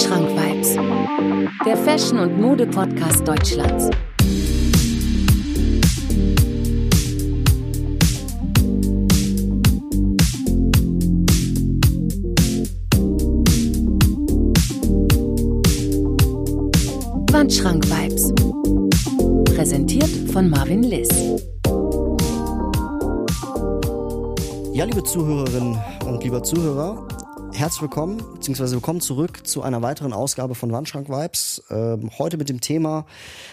Wandschrank-Vibes, der Fashion- und Mode-Podcast Deutschlands. Wandschrank-Vibes, präsentiert von Marvin Liss. Ja, liebe Zuhörerinnen und lieber Zuhörer, herzlich willkommen, beziehungsweise willkommen zurück zu einer weiteren Ausgabe von Wandschrank Vibes. Ähm, heute mit dem Thema,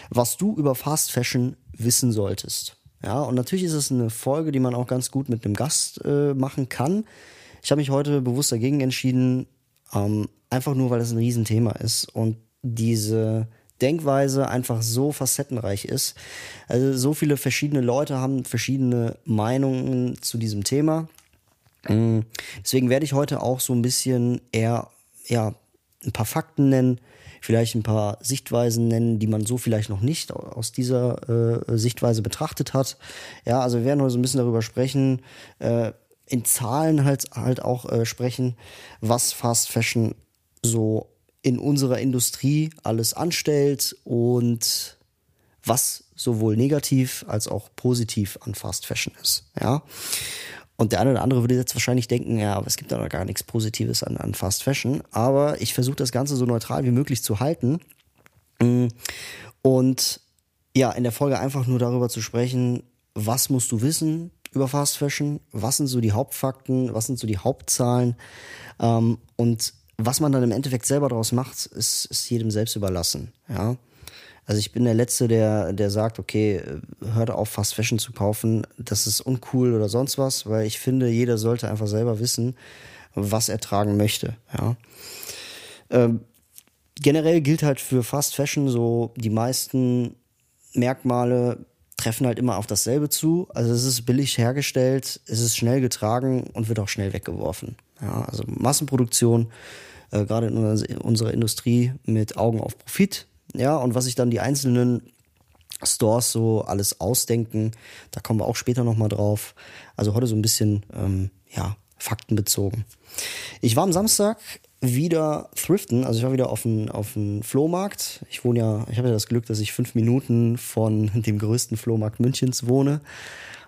was du über Fast Fashion wissen solltest. Ja, und natürlich ist es eine Folge, die man auch ganz gut mit einem Gast äh, machen kann. Ich habe mich heute bewusst dagegen entschieden, ähm, einfach nur, weil es ein Riesenthema ist und diese Denkweise einfach so facettenreich ist. Also so viele verschiedene Leute haben verschiedene Meinungen zu diesem Thema. Mm, deswegen werde ich heute auch so ein bisschen eher, ja, ein paar Fakten nennen, vielleicht ein paar Sichtweisen nennen, die man so vielleicht noch nicht aus dieser äh, Sichtweise betrachtet hat. Ja, also wir werden heute so ein bisschen darüber sprechen, äh, in Zahlen halt, halt auch äh, sprechen, was Fast Fashion so in unserer Industrie alles anstellt und was sowohl negativ als auch positiv an Fast Fashion ist. Ja. Und der eine oder andere würde jetzt wahrscheinlich denken, ja, aber es gibt da gar nichts Positives an, an Fast Fashion. Aber ich versuche das Ganze so neutral wie möglich zu halten. Mm. Und ja, in der Folge einfach nur darüber zu sprechen, was musst du wissen über Fast Fashion, was sind so die Hauptfakten, was sind so die Hauptzahlen ähm, und was man dann im Endeffekt selber daraus macht, ist, ist jedem selbst überlassen. Ja. Also ich bin der Letzte, der, der sagt, okay, hört auf, Fast Fashion zu kaufen, das ist uncool oder sonst was, weil ich finde, jeder sollte einfach selber wissen, was er tragen möchte. Ja. Ähm, generell gilt halt für Fast Fashion so, die meisten Merkmale treffen halt immer auf dasselbe zu. Also es ist billig hergestellt, es ist schnell getragen und wird auch schnell weggeworfen. Ja, also Massenproduktion, äh, gerade in unserer Industrie mit Augen auf Profit. Ja, und was sich dann die einzelnen Stores so alles ausdenken, da kommen wir auch später nochmal drauf. Also heute so ein bisschen, ähm, ja, faktenbezogen. Ich war am Samstag wieder thriften, also ich war wieder auf dem auf Flohmarkt. Ich wohne ja, ich habe ja das Glück, dass ich fünf Minuten von dem größten Flohmarkt Münchens wohne,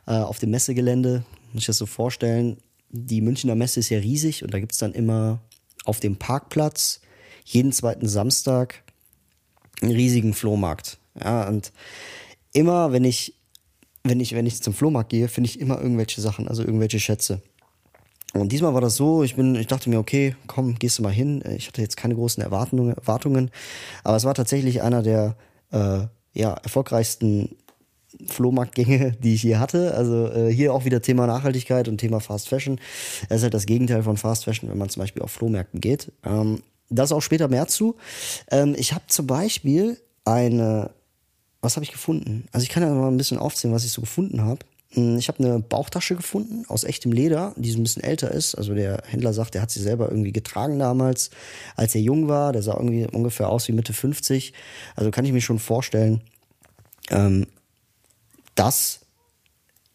äh, auf dem Messegelände. Muss ich das so vorstellen. Die Münchner Messe ist ja riesig und da gibt's dann immer auf dem Parkplatz jeden zweiten Samstag einen riesigen Flohmarkt. Ja, und immer, wenn ich, wenn ich, wenn ich zum Flohmarkt gehe, finde ich immer irgendwelche Sachen, also irgendwelche Schätze. Und diesmal war das so, ich bin, ich dachte mir, okay, komm, gehst du mal hin. Ich hatte jetzt keine großen Erwartungen, Erwartungen aber es war tatsächlich einer der äh, ja, erfolgreichsten Flohmarktgänge, die ich hier hatte. Also äh, hier auch wieder Thema Nachhaltigkeit und Thema Fast Fashion. Das ist halt das Gegenteil von Fast Fashion, wenn man zum Beispiel auf Flohmärkten geht. Ähm, das auch später mehr zu. Ähm, ich habe zum Beispiel eine, was habe ich gefunden? Also ich kann ja mal ein bisschen aufzählen, was ich so gefunden habe. Hm, ich habe eine Bauchtasche gefunden aus echtem Leder, die so ein bisschen älter ist. Also der Händler sagt, der hat sie selber irgendwie getragen damals, als er jung war. Der sah irgendwie ungefähr aus wie Mitte 50. Also kann ich mir schon vorstellen, ähm, dass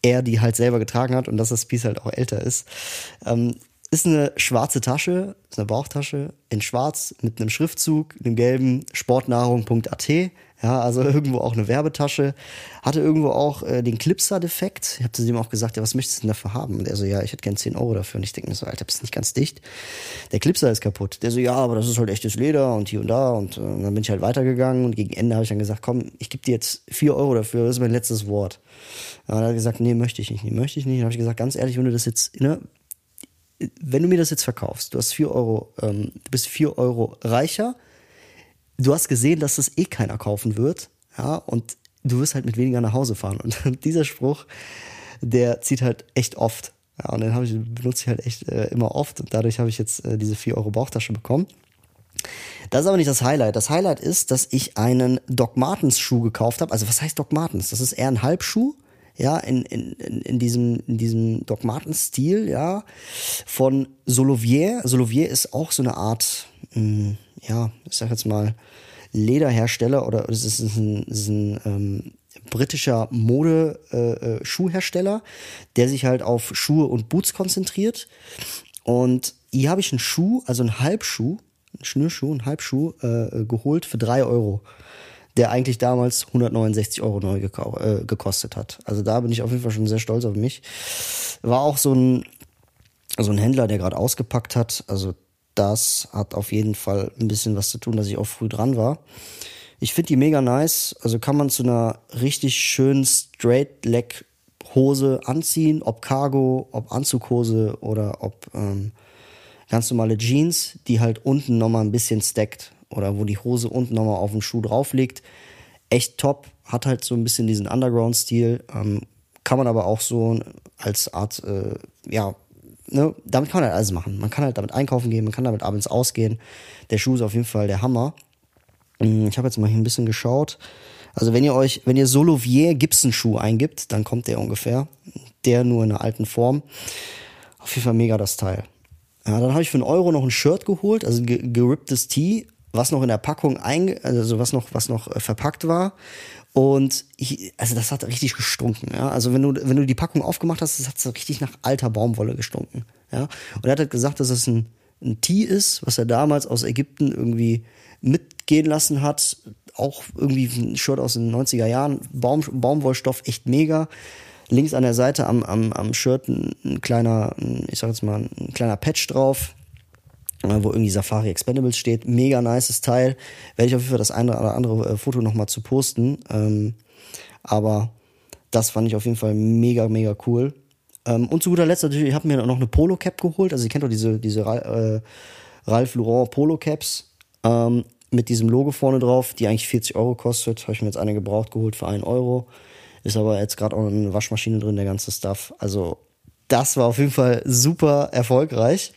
er die halt selber getragen hat und dass das Piece halt auch älter ist. Ähm, ist eine schwarze Tasche, ist eine Bauchtasche in schwarz mit einem Schriftzug, einem gelben Sportnahrung.at. Ja, also irgendwo auch eine Werbetasche. Hatte irgendwo auch äh, den Clipser-Defekt. Ich habe zu ihm auch gesagt, ja, was möchtest du denn dafür haben? Und er so, ja, ich hätte gern 10 Euro dafür. Und ich denke mir so, Alter, bist nicht ganz dicht. Der Clipser ist kaputt. Der so, ja, aber das ist halt echtes Leder und hier und da. Und, äh, und dann bin ich halt weitergegangen und gegen Ende habe ich dann gesagt, komm, ich gebe dir jetzt 4 Euro dafür, das ist mein letztes Wort. Und dann hat er gesagt, nee, möchte ich nicht, nee, möchte ich nicht. Dann habe ich gesagt, ganz ehrlich, wenn du das jetzt, ne, wenn du mir das jetzt verkaufst, du hast 4 Euro, ähm, du bist 4 Euro reicher, du hast gesehen, dass das eh keiner kaufen wird, ja, und du wirst halt mit weniger nach Hause fahren. Und dieser Spruch, der zieht halt echt oft. Ja, und den ich, benutze ich halt echt äh, immer oft und dadurch habe ich jetzt äh, diese 4 Euro Bauchtasche bekommen. Das ist aber nicht das Highlight. Das Highlight ist, dass ich einen Doc Martens Schuh gekauft habe. Also was heißt Doc Martens? Das ist eher ein Halbschuh ja, in, in, in diesem, in diesem Doc Martens Stil, ja, von Solovier. Solovier ist auch so eine Art, mh, hm, ja, ich sag jetzt mal, Lederhersteller oder es ist ein, ist ein ähm, britischer Mode-Schuhhersteller, äh, äh der sich halt auf Schuhe und Boots konzentriert. Und hier habe ich einen Schuh, also einen Halbschuh, einen Schnürschuh, einen Halbschuh äh, geholt für drei Euro, der eigentlich damals 169 Euro neu äh, gekostet hat. Also da bin ich auf jeden Fall schon sehr stolz auf mich. War auch so ein, so ein Händler, der gerade ausgepackt hat. Also das hat auf jeden Fall ein bisschen was zu tun, dass ich auch früh dran war. Ich finde die mega nice. Also kann man zu einer richtig schönen Straight Leg Hose anziehen, ob Cargo, ob Anzughose oder ob ähm, ganz normale Jeans, die halt unten nochmal ein bisschen stackt oder wo die Hose unten nochmal auf dem Schuh drauf liegt. Echt top, hat halt so ein bisschen diesen Underground-Stil, ähm, kann man aber auch so als Art, äh, ja, ne, damit kann man halt alles machen. Man kann halt damit einkaufen gehen, man kann damit abends ausgehen. Der Schuh ist auf jeden Fall der Hammer. Mm, ich habe jetzt mal hier ein bisschen geschaut. Also wenn ihr euch, wenn ihr Solovier Gibson Schuh eingibt, dann kommt der ungefähr. Der nur in einer alten Form. Auf jeden Fall mega das Teil. Ja, dann habe ich für einen Euro noch ein Shirt geholt, also ein geripptes Tee, was noch in der Packung einge also was noch, was noch äh, verpackt war. Und ich, also das hat richtig gestunken, ja. Also wenn du, wenn du die Packung aufgemacht hast, das hat so richtig nach alter Baumwolle gestunken, ja. Und er hat halt gesagt, dass es ein, ein Tee ist, was er damals aus Ägypten irgendwie mitgehen lassen hat. Auch irgendwie ein Shirt aus den 90er Jahren. Baum, Baumwollstoff, echt mega. Links an der Seite am, am, am Shirt ein, ein kleiner, ich sag jetzt mal, ein kleiner Patch drauf wo irgendwie Safari Expendables steht. Mega nices Teil. Werde ich auf jeden Fall das eine oder andere äh, Foto nochmal zu posten. Ähm, aber das fand ich auf jeden Fall mega, mega cool. Ähm, und zu guter Letzt natürlich, ich habe mir noch eine Polo Cap geholt. Also ihr kennt doch diese, diese äh, Ralph Lauren Polo Caps ähm, mit diesem Logo vorne drauf, die eigentlich 40 Euro kostet. Habe ich mir jetzt eine gebraucht geholt für 1 Euro. Ist aber jetzt gerade auch eine Waschmaschine drin, der ganze Stuff. Also das war auf jeden Fall super erfolgreich.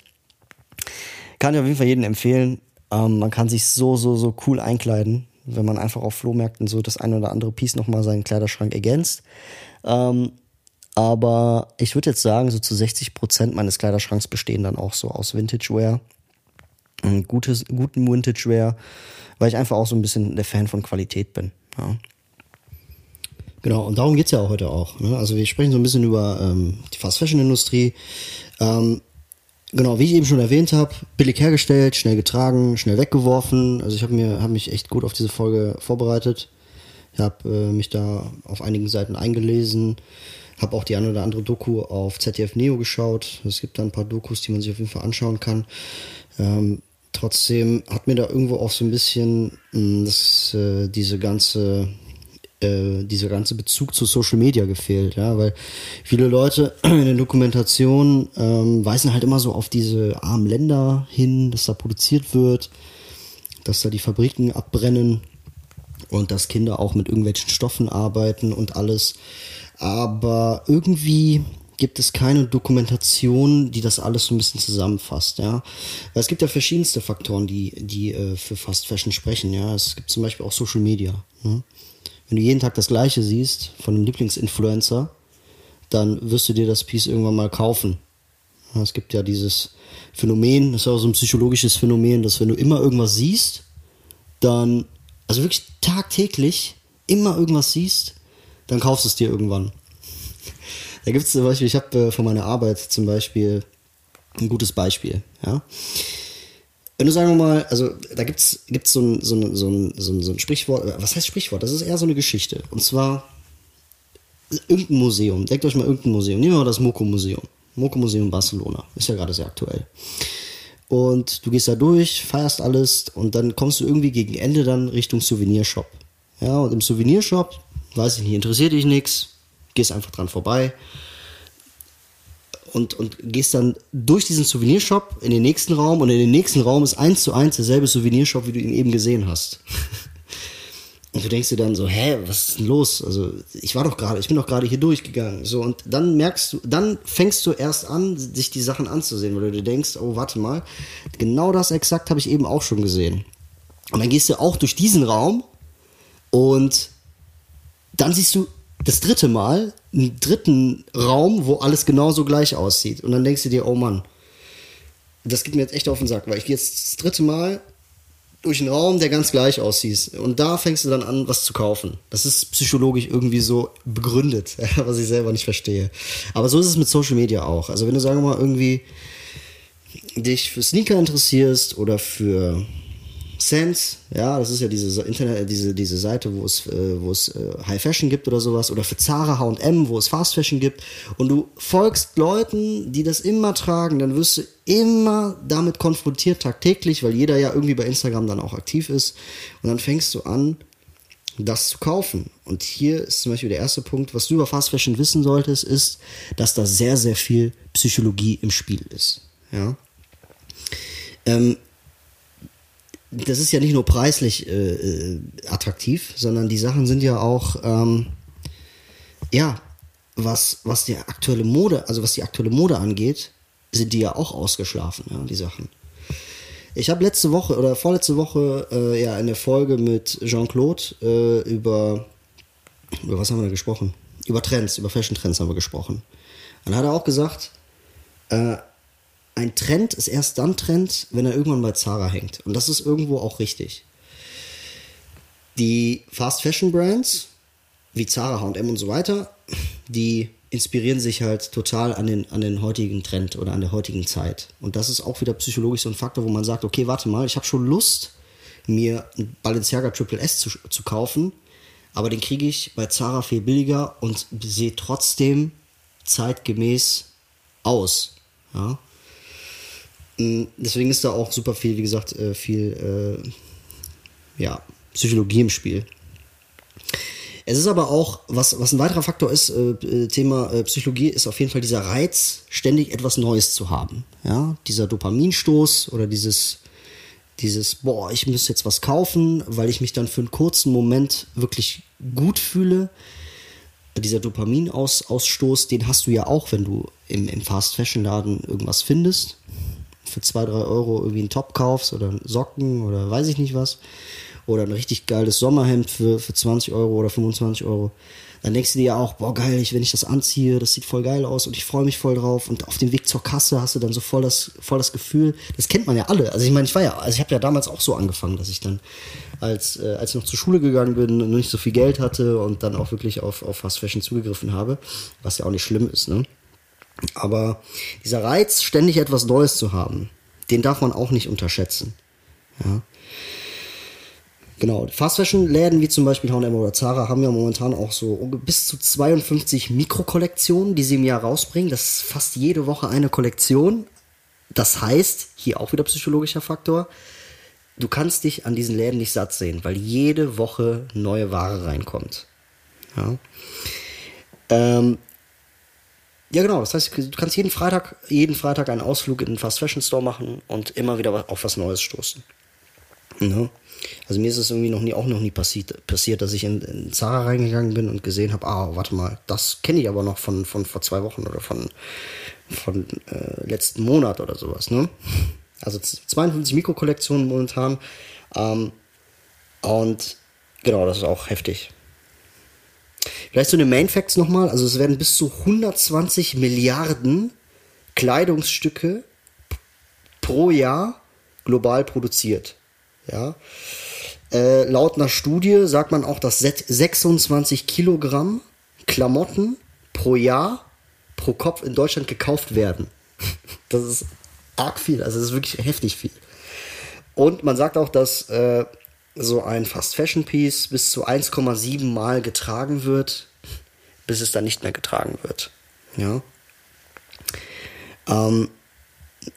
Kann ich auf jeden Fall jedem empfehlen. Ähm, man kann sich so, so, so cool einkleiden, wenn man einfach auf Flohmärkten so das ein oder andere Piece nochmal seinen Kleiderschrank ergänzt. Ähm, aber ich würde jetzt sagen, so zu 60 Prozent meines Kleiderschranks bestehen dann auch so aus Vintage-Wear. Gutes, guten Vintage-Wear, weil ich einfach auch so ein bisschen der Fan von Qualität bin. Ja. Genau, und darum geht's ja auch heute auch. Ne? Also wir sprechen so ein bisschen über ähm, die Fast-Fashion-Industrie. Ähm, Genau, wie ich eben schon erwähnt habe, billig hergestellt, schnell getragen, schnell weggeworfen. Also ich habe mir hab mich echt gut auf diese Folge vorbereitet. Ich habe äh, mich da auf einigen Seiten eingelesen, habe auch die eine oder andere Doku auf ZDF Neo geschaut. Es gibt da ein paar Dokus, die man sich auf jeden Fall anschauen kann. Ähm, trotzdem hat mir da irgendwo auch so ein bisschen mh, hm, das, äh, diese ganze äh, dieser ganze Bezug zu Social Media gefehlt, ja, weil viele Leute in den Dokumentationen ähm, weisen halt immer so auf diese armen Länder hin, dass da produziert wird, dass da die Fabriken abbrennen und dass Kinder auch mit irgendwelchen Stoffen arbeiten und alles. Aber irgendwie gibt es keine Dokumentation, die das alles so ein bisschen zusammenfasst, ja. Es gibt ja verschiedenste Faktoren, die, die äh, für Fast Fashion sprechen, ja. Es gibt zum Beispiel auch Social Media. Ne? Wenn du jeden Tag das Gleiche siehst von einem Lieblingsinfluencer, dann wirst du dir das Piece irgendwann mal kaufen. Es gibt ja dieses Phänomen, das ist auch so ein psychologisches Phänomen, dass wenn du immer irgendwas siehst, dann, also wirklich tagtäglich immer irgendwas siehst, dann kaufst du es dir irgendwann. Da gibt es zum Beispiel, ich habe äh, von meiner Arbeit zum Beispiel ein gutes Beispiel, ja. Wenn du sagen wir mal, also da gibt's gibt's so ein, so, ein, so, ein, so, ein, so ein Sprichwort, äh, was heißt Sprichwort? Das ist eher so eine Geschichte. Und zwar irgendein Museum. Denkt euch mal irgendein Museum. Nehmen wir mal das Moko-Museum. Moko-Museum Barcelona. Ist ja gerade sehr aktuell. Und du gehst da durch, feierst alles und dann kommst du irgendwie gegen Ende dann Richtung Souvenirshop. Ja, und im Souvenirshop, weiß ich nicht, interessiert dich nichts, gehst einfach dran vorbei und, und gehst dann durch diesen Souvenirshop in den nächsten Raum und in den nächsten Raum ist eins zu eins derselbe Souvenirshop, wie du ihn eben gesehen hast. Und du denkst dir dann so, hä, was ist denn los? Also, ich war doch gerade, ich bin doch gerade hier durchgegangen. So, und dann merkst du, dann fängst du erst an, sich die Sachen anzusehen, weil du dir denkst, oh, warte mal, genau das exakt habe ich eben auch schon gesehen. Und dann gehst du auch durch diesen Raum und dann siehst du das dritte Mal einen dritten Raum, wo alles genauso gleich aussieht. Und dann denkst du dir, oh Mann, das geht mir jetzt echt auf den Sack, weil ich gehe jetzt das dritte Mal durch einen Raum, der ganz gleich aussieht. Und da fängst du dann an, was zu kaufen. Das ist psychologisch irgendwie so begründet, was ich selber nicht verstehe. Aber so ist es mit Social Media auch. Also wenn du, sagen wir mal, irgendwie dich für Sneaker interessierst oder für Sense, ja, das ist ja diese Internet, diese, diese Seite, wo es, äh, wo es äh, High Fashion gibt oder sowas, oder für Zara, H&M, wo es Fast Fashion gibt, und du folgst Leuten, die das immer tragen, dann wirst du immer damit konfrontiert tagtäglich, weil jeder ja irgendwie bei Instagram dann auch aktiv ist, und dann fängst du an, das zu kaufen. Und hier ist zum Beispiel der erste Punkt, was du über Fast Fashion wissen solltest, ist, dass da sehr, sehr viel Psychologie im Spiel ist. Ja. Ähm, das ist ja nicht nur preislich äh, äh, attraktiv, sondern die Sachen sind ja auch, ähm, ja, was, was die aktuelle Mode, also was die aktuelle Mode angeht, sind die ja auch ausgeschlafen, ja, die Sachen. Ich habe letzte Woche oder vorletzte Woche äh, ja eine Folge mit Jean-Claude äh, über, über was haben wir da gesprochen? Über Trends, über Fashion-Trends haben wir gesprochen. Dann hat er auch gesagt, äh, ein Trend ist erst dann Trend, wenn er irgendwann bei Zara hängt. Und das ist irgendwo auch richtig. Die Fast Fashion Brands, wie Zara, H&M und so weiter, die inspirieren sich halt total an den, an den heutigen Trend oder an der heutigen Zeit. Und das ist auch wieder psychologisch so ein Faktor, wo man sagt, okay, warte mal, ich habe schon Lust, mir ein Balenciaga Triple S zu, zu kaufen, aber den kriege ich bei Zara viel billiger und sehe trotzdem zeitgemäß aus. Ja? Mm, deswegen ist da auch super viel, wie gesagt, äh, viel äh, ja, Psychologie im Spiel. Es ist aber auch, was, was ein weiterer Faktor ist, äh, äh, Thema äh, Psychologie, ist auf jeden Fall dieser Reiz, ständig etwas Neues zu haben. Ja, dieser Dopaminstoß oder dieses, dieses, boah, ich muss jetzt was kaufen, weil ich mich dann für einen kurzen Moment wirklich gut fühle. Dieser Dopaminausstoß, den hast du ja auch, wenn du im, im Fast-Fashion-Laden irgendwas findest für 2, 3 Euro irgendwie einen Top kaufst oder Socken oder weiß ich nicht was oder ein richtig geiles Sommerhemd für, für 20 Euro oder 25 Euro, dann denkst du dir ja auch, boah geil, wenn ich das anziehe, das sieht voll geil aus und ich freue mich voll drauf und auf dem Weg zur Kasse hast du dann so voll das, voll das Gefühl, das kennt man ja alle. Also ich meine, ich war ja, also ich habe ja damals auch so angefangen, dass ich dann als, äh, als ich noch zur Schule gegangen bin und nicht so viel Geld hatte und dann auch wirklich auf, auf Fast Fashion zugegriffen habe, was ja auch nicht schlimm ist, ne? Aber dieser Reiz, ständig etwas Neues zu haben, den darf man auch nicht unterschätzen. Ja. Genau, Fast Fashion Läden wie zum Beispiel H&M oder Zara haben ja momentan auch so bis zu 52 Mikrokollektionen, die sie im Jahr rausbringen. Das ist fast jede Woche eine Kollektion. Das heißt, hier auch wieder psychologischer Faktor, du kannst dich an diesen Läden nicht satt sehen, weil jede Woche neue Ware reinkommt. Ja. Ähm, ja, genau. Das heißt, du kannst jeden Freitag, jeden Freitag einen Ausflug in den Fast Fashion Store machen und immer wieder auf was Neues stoßen. Ja. Also mir ist es irgendwie noch nie, auch noch nie passiert, passiert dass ich in, in Zara reingegangen bin und gesehen habe, ah, warte mal, das kenne ich aber noch von, von vor zwei Wochen oder von, von äh, letzten Monat oder sowas. Ne? Also 52 Mikrokollektionen momentan. Ähm, und genau, das ist auch heftig. Vielleicht so eine Main Facts nochmal. Also es werden bis zu 120 Milliarden Kleidungsstücke pro Jahr global produziert. Ja. Äh, laut einer Studie sagt man auch, dass 26 Kilogramm Klamotten pro Jahr pro Kopf in Deutschland gekauft werden. Das ist arg viel, also das ist wirklich heftig viel. Und man sagt auch, dass äh, so ein Fast Fashion Piece bis zu 1,7 Mal getragen wird, bis es dann nicht mehr getragen wird. Ja. Ähm,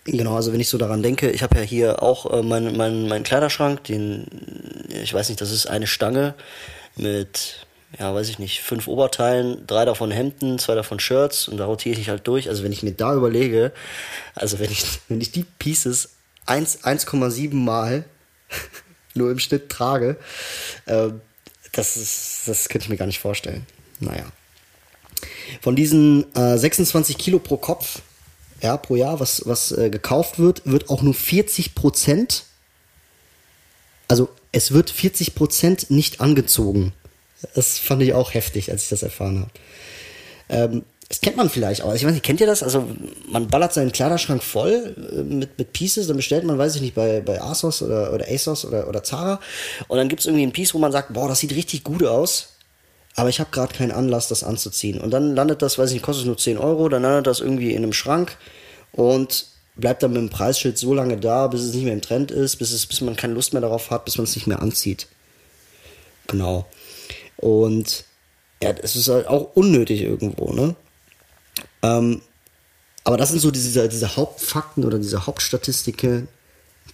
genau, also wenn ich so daran denke, ich habe ja hier auch äh, meinen mein, mein Kleiderschrank, den, ich weiß nicht, das ist eine Stange mit, ja, weiß ich nicht, fünf Oberteilen, drei davon Hemden, zwei davon Shirts und da rotiere ich halt durch. Also wenn ich mir da überlege, also wenn ich, wenn ich die Pieces 1,7 Mal nur im Schnitt trage, äh, das, ist, das könnte ich mir gar nicht vorstellen. Naja. Von diesen äh, 26 Kilo pro Kopf, ja, pro Jahr, was, was äh, gekauft wird, wird auch nur 40 Prozent, also es wird 40 Prozent nicht angezogen. Das fand ich auch heftig, als ich das erfahren habe. Ähm, das kennt man vielleicht auch. Ich weiß nicht, kennt ihr das? Also man ballert seinen Kleiderschrank voll äh, mit, mit Pieces, dann bestellt man, weiß ich nicht, bei, bei ASOS oder, oder ASOS oder, oder Zara und dann gibt es irgendwie ein Piece, wo man sagt, boah, das sieht richtig gut aus, aber ich habe gerade keinen Anlass, das anzuziehen. Und dann landet das, weiß ich nicht, kostet nur 10 Euro, dann landet das irgendwie in einem Schrank und bleibt dann mit dem Preisschild so lange da, bis es nicht mehr im Trend ist, bis, es, bis man keine Lust mehr darauf hat, bis man es nicht mehr anzieht. Genau. Und ja, es ist halt auch unnötig irgendwo, ne? Ähm, aber das sind so diese, diese Hauptfakten oder diese Hauptstatistiken,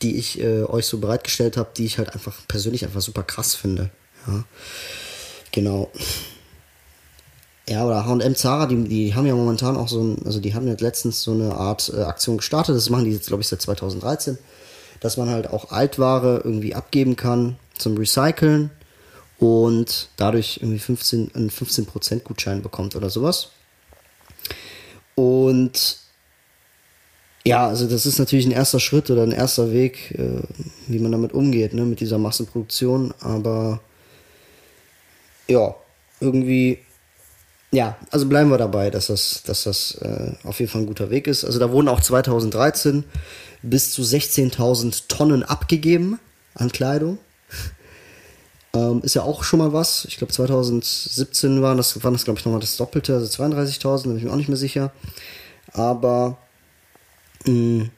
die ich äh, euch so bereitgestellt habe, die ich halt einfach persönlich einfach super krass finde. Ja. Genau. Ja, oder H&M Zara, die, die haben ja momentan auch so ein, also die haben jetzt letztens so eine Art äh, Aktion gestartet, das machen die jetzt, glaube ich, seit 2013, dass man halt auch Altware irgendwie abgeben kann zum Recyceln und dadurch irgendwie 15, einen 15% Gutschein bekommt oder sowas. Und ja, also das ist natürlich ein erster Schritt oder ein erster Weg, äh, wie man damit umgeht, ne, mit dieser Massenproduktion. Aber ja, irgendwie, ja, also bleiben wir dabei, dass das, dass das äh, auf jeden Fall ein guter Weg ist. Also da wurden auch 2013 bis zu 16.000 Tonnen abgegeben an Kleidung. Ähm, ist ja auch schon mal was. Ich glaube 2017 waren das, waren das glaube ich nochmal das Doppelte, also 32.000, da bin ich mir auch nicht mehr sicher. Aber mh, mm,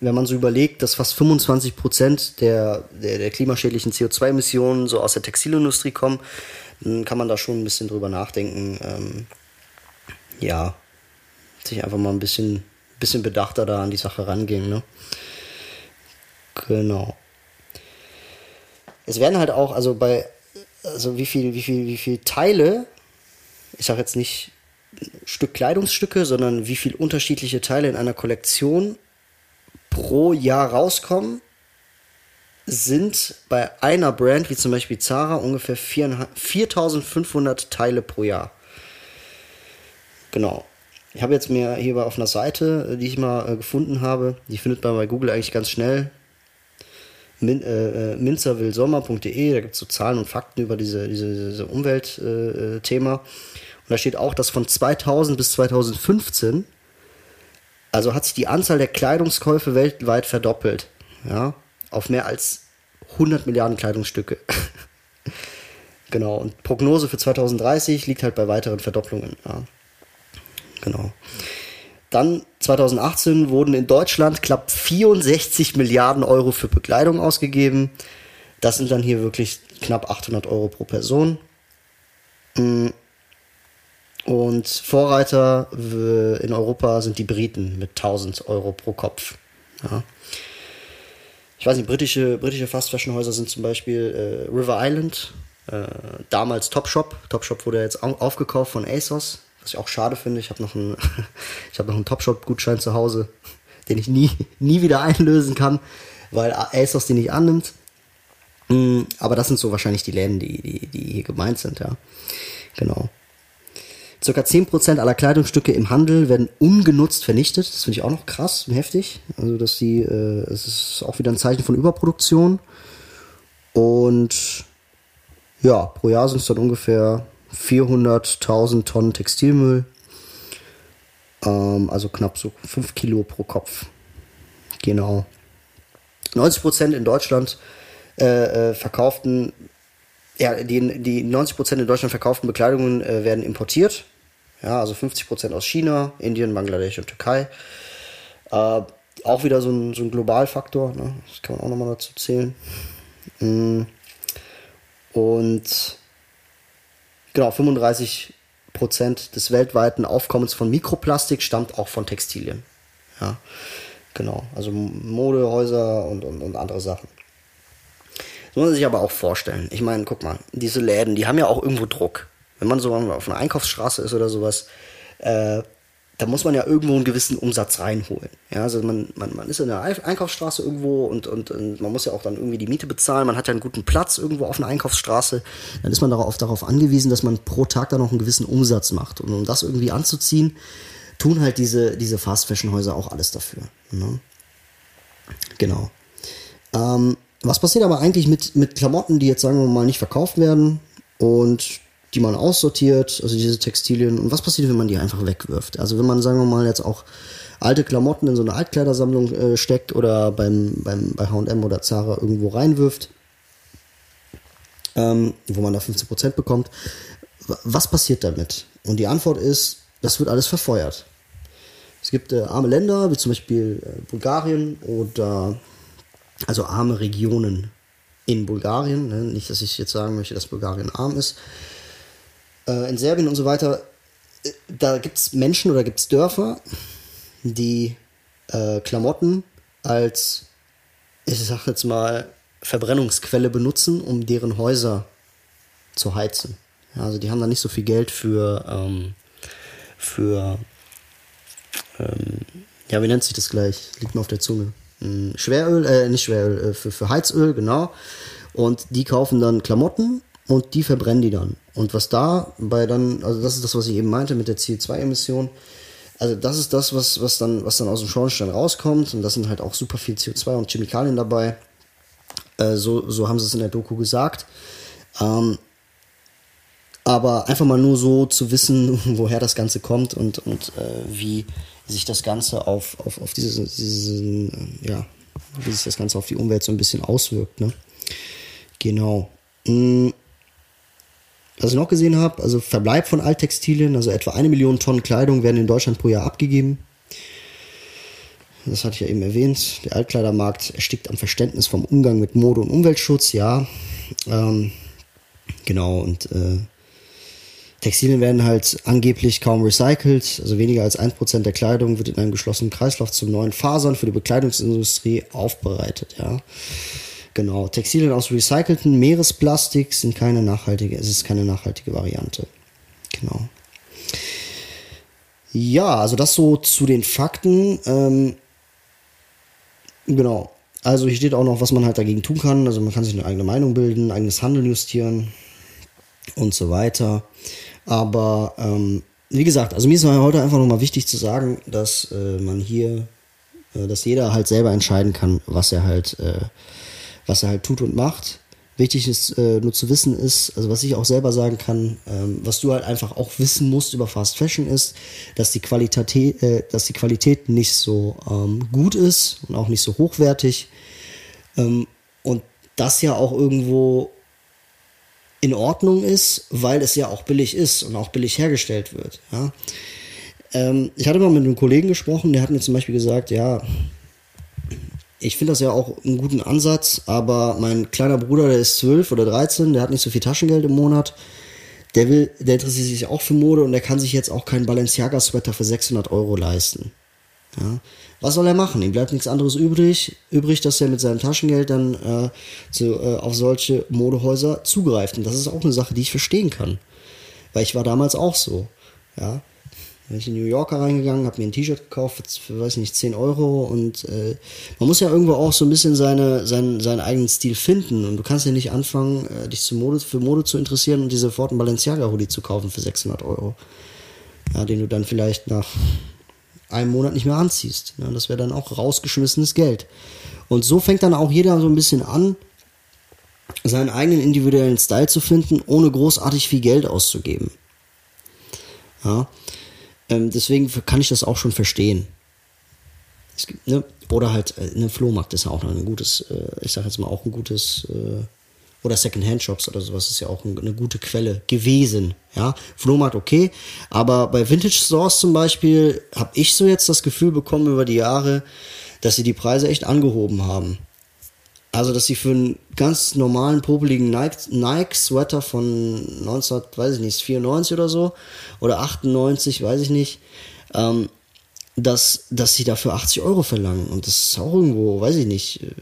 wenn man so überlegt, dass fast 25 Prozent der, der, der klimaschädlichen CO2-Emissionen so aus der Textilindustrie kommen, dann kann man da schon ein bisschen drüber nachdenken. Ähm, ja, sich einfach mal ein bisschen, bisschen bedachter da an die Sache rangehen. Ne? Genau es werden halt auch, also bei, also wie viel, wie viel, wie viel Teile, ich sage jetzt nicht Stück Kleidungsstücke, sondern wie viel unterschiedliche Teile in einer Kollektion pro Jahr rauskommen, sind bei einer Brand, wie zum Beispiel Zara, ungefähr 4500 Teile pro Jahr. Genau. Ich habe jetzt mir hier auf einer Seite, die ich mal äh, gefunden habe, die findet man bei Google eigentlich ganz schnell, min, äh, äh minzerwillsommer.de, da gibt es so Zahlen und Fakten über diese, diese, diese Umweltthema. Äh, und da steht auch, dass von 2000 bis 2015, also hat sich die Anzahl der Kleidungskäufe weltweit verdoppelt. Ja, auf mehr als 100 Milliarden Kleidungsstücke. genau, und Prognose für 2030 liegt halt bei weiteren Verdopplungen. Ja. Genau. Dann 2018 wurden in Deutschland knapp 64 Milliarden Euro für Bekleidung ausgegeben. Das sind dann hier wirklich knapp 800 Euro pro Person. Mm. Und Vorreiter in Europa sind die Briten mit 1000 Euro pro Kopf. Ja. Ich weiß nicht, britische, britische Fast Fashion Häuser sind zum Beispiel äh, River Island, äh, damals Topshop. Topshop wurde jetzt aufgekauft von ASOS. Was ich auch schade finde, ich habe noch einen, noch einen Topshop-Gutschein zu Hause, den ich nie, nie wieder einlösen kann, weil ASOS den nicht annimmt. Mm, aber das sind so wahrscheinlich die Läden, die, die, die hier gemeint sind, ja. Genau. Circa 10% aller Kleidungsstücke im Handel werden ungenutzt vernichtet. Das finde ich auch noch krass und heftig. Also, dass die, äh, ist auch wieder ein Zeichen von Überproduktion. Und ja, pro Jahr sind es dann ungefähr 400.000 Tonnen Textilmüll. Ähm, also knapp so 5 Kilo pro Kopf. Genau. 90 Prozent in Deutschland äh, äh, verkauften, ja, die, die 90 Prozent in Deutschland verkauften Bekleidungen äh, werden importiert. Ja, also 50 Prozent aus China, Indien, Bangladesch und Türkei. Äh, auch wieder so ein, so ein Globalfaktor, ne? das kann man auch nochmal dazu zählen. Mm. Und Genau, 35 Prozent des weltweiten Aufkommens von Mikroplastik stammt auch von Textilien. Ja, genau. Also Modehäuser und, und, und andere Sachen. Das muss man sich aber auch vorstellen. Ich meine, guck mal, diese Läden, die haben ja auch irgendwo Druck. Wenn man so auf einer Einkaufsstraße ist oder sowas, äh, da muss man ja irgendwo einen gewissen Umsatz reinholen. Ja, also man, man, man ist in der Einkaufsstraße irgendwo und, und, und man muss ja auch dann irgendwie die Miete bezahlen. Man hat ja einen guten Platz irgendwo auf einer Einkaufsstraße. Dann ist man darauf, darauf angewiesen, dass man pro Tag dann noch einen gewissen Umsatz macht. Und um das irgendwie anzuziehen, tun halt diese, diese Fast-Fashion-Häuser auch alles dafür. Ne? Genau. Ähm, was passiert aber eigentlich mit, mit Klamotten, die jetzt sagen wir mal nicht verkauft werden und die man aussortiert, also diese Textilien. Und was passiert, wenn man die einfach wegwirft? Also wenn man, sagen wir mal, jetzt auch alte Klamotten in so eine Altkleidersammlung äh, steckt oder beim, beim, bei H&M oder Zara irgendwo reinwirft, ähm, wo man da 15% bekommt. Was passiert damit? Und die Antwort ist, das wird alles verfeuert. Es gibt äh, arme Länder, wie zum Beispiel äh, Bulgarien oder also arme Regionen in Bulgarien. Ne? Nicht, dass ich jetzt sagen möchte, dass Bulgarien arm ist. Äh, in Serbien und so weiter, äh, da gibt es Menschen oder gibt es Dörfer, die äh, Klamotten als, ich sag jetzt mal, Verbrennungsquelle benutzen, um deren Häuser zu heizen. Also die haben da nicht so viel Geld für, ähm, für ähm, ja, wie nennt sich das gleich? Liegt mir auf der Zunge. Hm, Schweröl, äh, nicht Schweröl, äh, für, für Heizöl, genau. Und die kaufen dann Klamotten und die verbrennen die dann. Und was da bei dann, also das ist das, was ich eben meinte mit der CO2-Emission. Also das ist das, was, was, dann, was dann aus dem Schornstein rauskommt. Und das sind halt auch super viel CO2 und Chemikalien dabei. Äh, so, so haben sie es in der Doku gesagt. Ähm, aber einfach mal nur so zu wissen, woher das Ganze kommt und, und äh, wie sich das Ganze auf, auf, auf diese, diesen, äh, ja, wie sich das Ganze auf die Umwelt so ein bisschen auswirkt. Ne? Genau. Hm. Was ich noch gesehen habe, also Verbleib von Alttextilien, also etwa eine Million Tonnen Kleidung werden in Deutschland pro Jahr abgegeben. Das hatte ich ja eben erwähnt. Der Altkleidermarkt erstickt am Verständnis vom Umgang mit Mode und Umweltschutz, ja. Ähm, genau, und äh, Textilien werden halt angeblich kaum recycelt, also weniger als 1% der Kleidung wird in einem geschlossenen Kreislauf zu neuen Fasern für die Bekleidungsindustrie aufbereitet, ja. Genau, Textilien aus recycelten Meeresplastik sind keine nachhaltige, es ist keine nachhaltige Variante. Genau. Ja, also das so zu den Fakten. Ähm, genau. Also hier steht auch noch, was man halt dagegen tun kann. Also man kann sich eine eigene Meinung bilden, eigenes Handeln justieren und so weiter. Aber ähm, wie gesagt, also mir ist heute einfach nochmal wichtig zu sagen, dass äh, man hier, äh, dass jeder halt selber entscheiden kann, was er halt, äh, was er halt tut und macht. Wichtig ist äh, nur zu wissen ist, also was ich auch selber sagen kann, ähm, was du halt einfach auch wissen musst über Fast Fashion ist, dass die Qualität, äh, dass die Qualität nicht so ähm, gut ist und auch nicht so hochwertig ähm, und das ja auch irgendwo in Ordnung ist, weil es ja auch billig ist und auch billig hergestellt wird. Ja. Ähm, ich hatte mal mit einem Kollegen gesprochen, der hat mir zum Beispiel gesagt, ja, ich finde das ja auch einen guten Ansatz, aber mein kleiner Bruder, der ist 12 oder 13, der hat nicht so viel Taschengeld im Monat. Der will, der interessiert sich auch für Mode und der kann sich jetzt auch keinen Balenciaga-Sweater für 600 Euro leisten. Ja. Was soll er machen? Ihm bleibt nichts anderes übrig, übrig, dass er mit seinem Taschengeld dann äh, zu, äh, auf solche Modehäuser zugreift. Und das ist auch eine Sache, die ich verstehen kann. Weil ich war damals auch so. Ja. Bin ich in New Yorker reingegangen, habe mir ein T-Shirt gekauft für, weiß nicht, 10 Euro und äh, man muss ja irgendwo auch so ein bisschen seine, seinen, seinen eigenen Stil finden und du kannst ja nicht anfangen, äh, dich zu Mode, für Mode zu interessieren und dir sofort einen Balenciaga-Hoodie zu kaufen für 600 Euro. Ja, den du dann vielleicht nach einem Monat nicht mehr anziehst. Ja, das wäre dann auch rausgeschmissenes Geld. Und so fängt dann auch jeder so ein bisschen an, seinen eigenen individuellen Style zu finden, ohne großartig viel Geld auszugeben. Ja, ähm, deswegen kann ich das auch schon verstehen. Gibt, ne, oder halt äh, ein Flohmarkt ist ja auch ein gutes, äh, ich sag jetzt mal auch ein gutes äh, oder Second-Hand-Shops oder sowas ist ja auch eine gute Quelle gewesen. Ja, Flohmarkt okay, aber bei Vintage-Stores zum Beispiel habe ich so jetzt das Gefühl bekommen über die Jahre, dass sie die Preise echt angehoben haben. Also, dass sie für einen ganz normalen, popeligen Nike-Sweater von 19, weiß ich nicht, 94 oder so, oder 98, weiß ich nicht, ähm, dass, dass sie dafür 80 Euro verlangen. Und das ist auch irgendwo, weiß ich nicht, äh,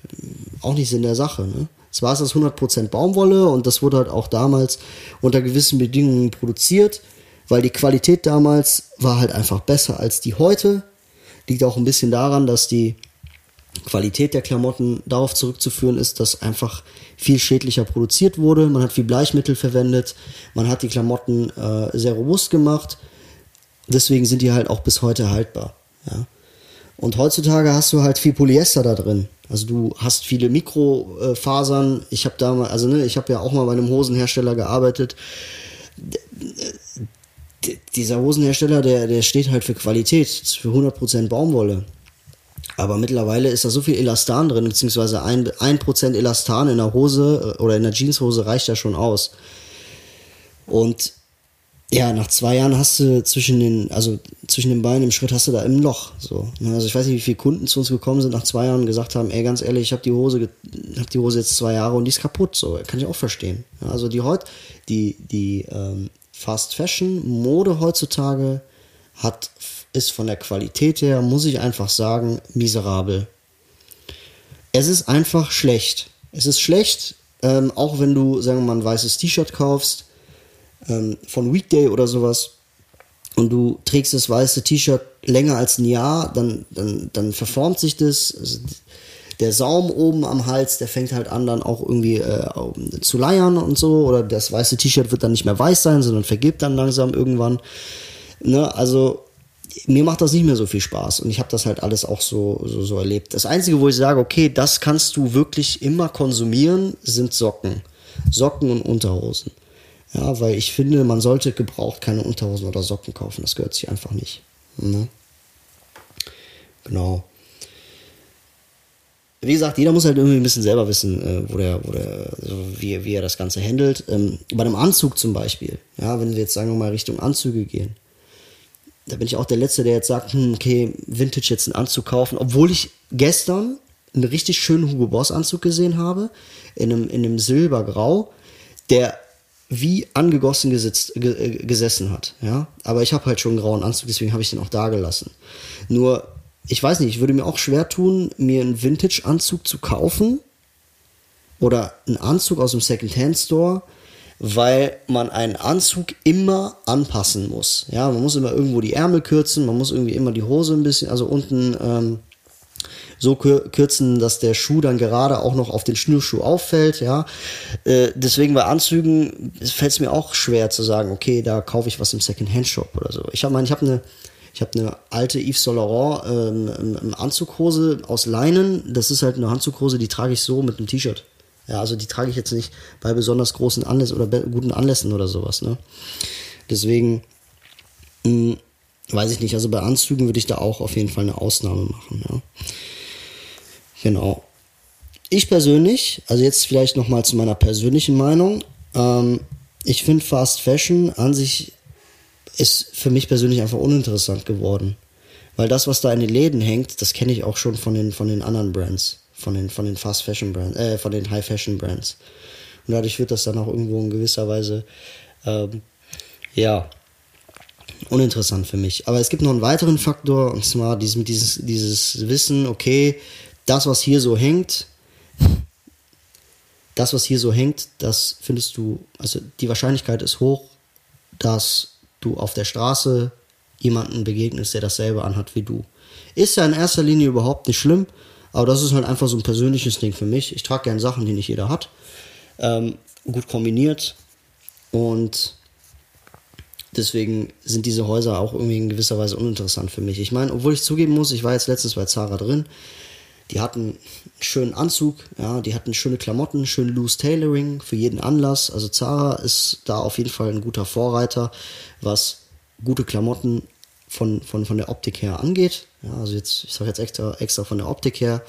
auch nicht Sinn der Sache, ne? Zwar ist das 100% Baumwolle und das wurde halt auch damals unter gewissen Bedingungen produziert, weil die Qualität damals war halt einfach besser als die heute. Liegt auch ein bisschen daran, dass die Qualität der Klamotten darauf zurückzuführen ist, dass einfach viel schädlicher produziert wurde. Man hat viel Bleichmittel verwendet, man hat die Klamotten äh, sehr robust gemacht. Deswegen sind die halt auch bis heute haltbar. Ja. Und heutzutage hast du halt viel Polyester da drin. Also du hast viele Mikrofasern. Ich habe da mal, also ne, ich habe ja auch mal bei einem Hosenhersteller gearbeitet. dieser Hosenhersteller, der, der steht halt für Qualität, für 100% Baumwolle. Aber mittlerweile ist da so viel Elastan drin, beziehungsweise ein, ein Prozent Elastan in der Hose äh, oder in der Jeanshose reicht ja schon aus. Und ja, nach zwei Jahren hast du zwischen den, also zwischen den Beinen im Schritt hast du da im Loch. So. Ne? Also ich weiß nicht, wie viele Kunden zu uns gekommen sind nach zwei Jahren und gesagt haben, ey, ganz ehrlich, ich habe die Hose, hab die Hose jetzt zwei Jahre und die ist kaputt. So, kann ich auch verstehen. Also die heute, die, die ähm, Fast Fashion Mode heutzutage hat, ist von der Qualität her, muss ich einfach sagen, miserabel. Es ist einfach schlecht. Es ist schlecht, ähm, auch wenn du, sagen wir mal, ein weißes T-Shirt kaufst ähm, von Weekday oder sowas und du trägst das weiße T-Shirt länger als ein Jahr, dann, dann, dann verformt sich das. Also der Saum oben am Hals, der fängt halt an, dann auch irgendwie äh, zu leiern und so. Oder das weiße T-Shirt wird dann nicht mehr weiß sein, sondern vergibt dann langsam irgendwann. Ne? Also mir macht das nicht mehr so viel Spaß und ich habe das halt alles auch so, so, so erlebt. Das Einzige, wo ich sage, okay, das kannst du wirklich immer konsumieren, sind Socken. Socken und Unterhosen. Ja, weil ich finde, man sollte gebraucht keine Unterhosen oder Socken kaufen. Das gehört sich einfach nicht. Ne? Genau. Wie gesagt, jeder muss halt irgendwie ein bisschen selber wissen, äh, wo der, wo der, wie, wie er das Ganze handelt. Ähm, bei einem Anzug zum Beispiel, ja, wenn wir jetzt sagen wir mal Richtung Anzüge gehen, da bin ich auch der Letzte, der jetzt sagt, hm, okay, Vintage jetzt einen Anzug kaufen, obwohl ich gestern einen richtig schönen Hugo Boss Anzug gesehen habe, in einem, in einem Silbergrau, der wie angegossen gesitzt, äh, gesessen hat. Ja? Aber ich habe halt schon einen grauen Anzug, deswegen habe ich den auch da gelassen. Nur, ich weiß nicht, ich würde mir auch schwer tun, mir einen Vintage-Anzug zu kaufen oder einen Anzug aus dem Second-Hand-Store, weil man einen Anzug immer anpassen muss. Ja, man muss immer irgendwo die Ärmel kürzen, man muss irgendwie immer die Hose ein bisschen, also unten ähm, so kürzen, dass der Schuh dann gerade auch noch auf den Schnürschuh auffällt, ja. Äh, deswegen bei Anzügen fällt es mir auch schwer zu sagen, okay, da kaufe ich was im Second-Hand-Shop oder so. Ich habe ich habe eine ich habe eine alte Yves Saint Laurent ähm, Anzughose aus Leinen. Das ist halt eine Anzughose, die trage ich so mit einem T-Shirt. Ja, also die trage ich jetzt nicht bei besonders großen Anlässen oder guten Anlässen oder sowas. Ne? Deswegen mh, hm, weiß ich nicht. Also bei Anzügen würde ich da auch auf jeden Fall eine Ausnahme machen. Ja. Genau. Ich persönlich, also jetzt vielleicht nochmal zu meiner persönlichen Meinung. Ähm, ich finde Fast Fashion an sich ist für mich persönlich einfach uninteressant geworden. Weil das, was da in den Läden hängt, das kenne ich auch schon von den, von den anderen Brands. Von den, von den Fast Fashion Brands, äh, von den High Fashion Brands. Und dadurch wird das dann auch irgendwo in gewisser Weise, ähm, ja, uninteressant für mich. Aber es gibt noch einen weiteren Faktor, und zwar diesem, dieses, dieses Wissen, okay, das, was hier so hängt, das, was hier so hängt, das findest du, also die Wahrscheinlichkeit ist hoch, dass du auf der Straße jemanden begegnest, der dasselbe anhat wie du. Ist ja in erster Linie überhaupt nicht schlimm, aber das ist halt einfach so ein persönliches Ding für mich. Ich trage gern Sachen, die nicht jeder hat. Ähm, gut kombiniert und deswegen sind diese Häuser auch irgendwie in gewisser Weise uninteressant für mich. Ich meine, obwohl ich zugeben muss, ich war jetzt letztens bei Zara drin, die hatten einen schönen Anzug, ja, die hatten schöne Klamotten, schön loose Tailoring für jeden Anlass. Also Zara ist da auf jeden Fall ein guter Vorreiter, was gute Klamotten von, von, von der Optik her angeht. Ja, also jetzt, ich sage jetzt extra, extra von der Optik her,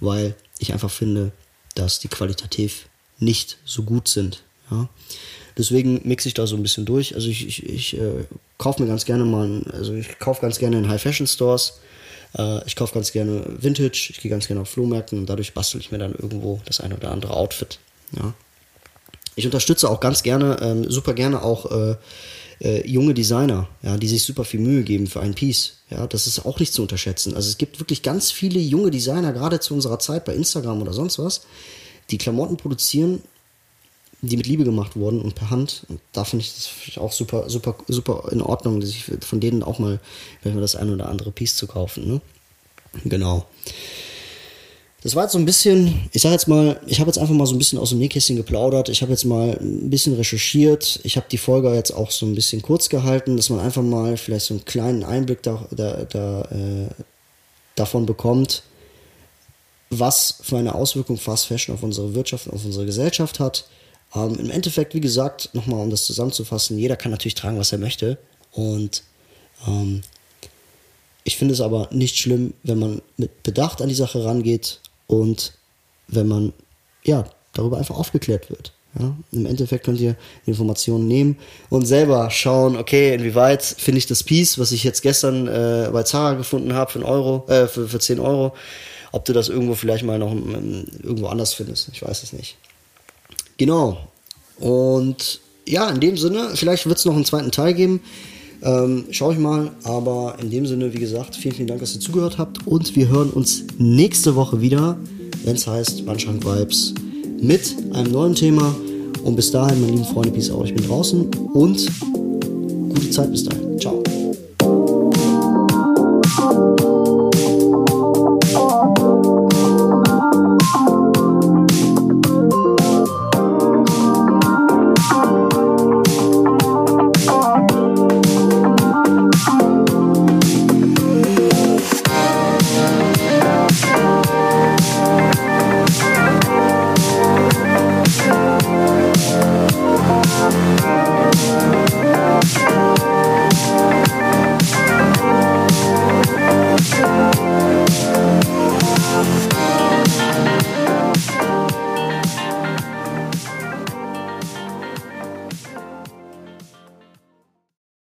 weil ich einfach finde, dass die qualitativ nicht so gut sind. Ja. Deswegen mixe ich da so ein bisschen durch. Also ich, ich, ich äh, kaufe mir ganz gerne mal, also ich kaufe ganz gerne in High Fashion Stores äh, ich kaufe ganz gerne Vintage, ich gehe ganz gerne auf Flohmärkten und dadurch bastel ich mir dann irgendwo das eine oder andere Outfit. Ja. Ich unterstütze auch ganz gerne, ähm, super gerne auch äh, äh, junge Designer, ja, die sich super viel Mühe geben für ein Piece. Ja, das ist auch nicht zu unterschätzen. Also es gibt wirklich ganz viele junge Designer, gerade zu unserer Zeit bei Instagram oder sonst was, die Klamotten produzieren, die mit Liebe gemacht wurden und per Hand. Und da finde ich das auch super, super, super in Ordnung, sich von denen auch mal, wenn wir das ein oder andere Piece zu kaufen. Ne? Genau. Das war jetzt so ein bisschen, ich sag jetzt mal, ich habe jetzt einfach mal so ein bisschen aus dem Nähkästchen geplaudert. Ich habe jetzt mal ein bisschen recherchiert. Ich habe die Folge jetzt auch so ein bisschen kurz gehalten, dass man einfach mal vielleicht so einen kleinen Einblick da, da, da äh, davon bekommt, was für eine Auswirkung Fast Fashion auf unsere Wirtschaft, auf unsere Gesellschaft hat ähm, Im Endeffekt, wie gesagt, nochmal um das zusammenzufassen, jeder kann natürlich tragen, was er möchte. Und ähm, ich finde es aber nicht schlimm, wenn man mit Bedacht an die Sache rangeht und wenn man ja darüber einfach aufgeklärt wird. Ja? Im Endeffekt könnt ihr Informationen nehmen und selber schauen, okay, inwieweit finde ich das Piece, was ich jetzt gestern äh, bei Zara gefunden habe für, Euro, äh, für, für 10 Euro, ob du das irgendwo vielleicht mal noch ähm, irgendwo anders findest. Ich weiß es nicht. Genau. Und ja, in dem Sinne, vielleicht wird es noch einen zweiten Teil geben. Ähm, schau ich mal. Aber in dem Sinne, wie gesagt, vielen, vielen Dank, dass ihr zugehört habt. Und wir hören uns nächste Woche wieder, wenn es heißt Wandschrank Vibes mit einem neuen Thema. Und bis dahin, meine lieben Freunde, peace out. Ich bin draußen und gute Zeit bis dahin.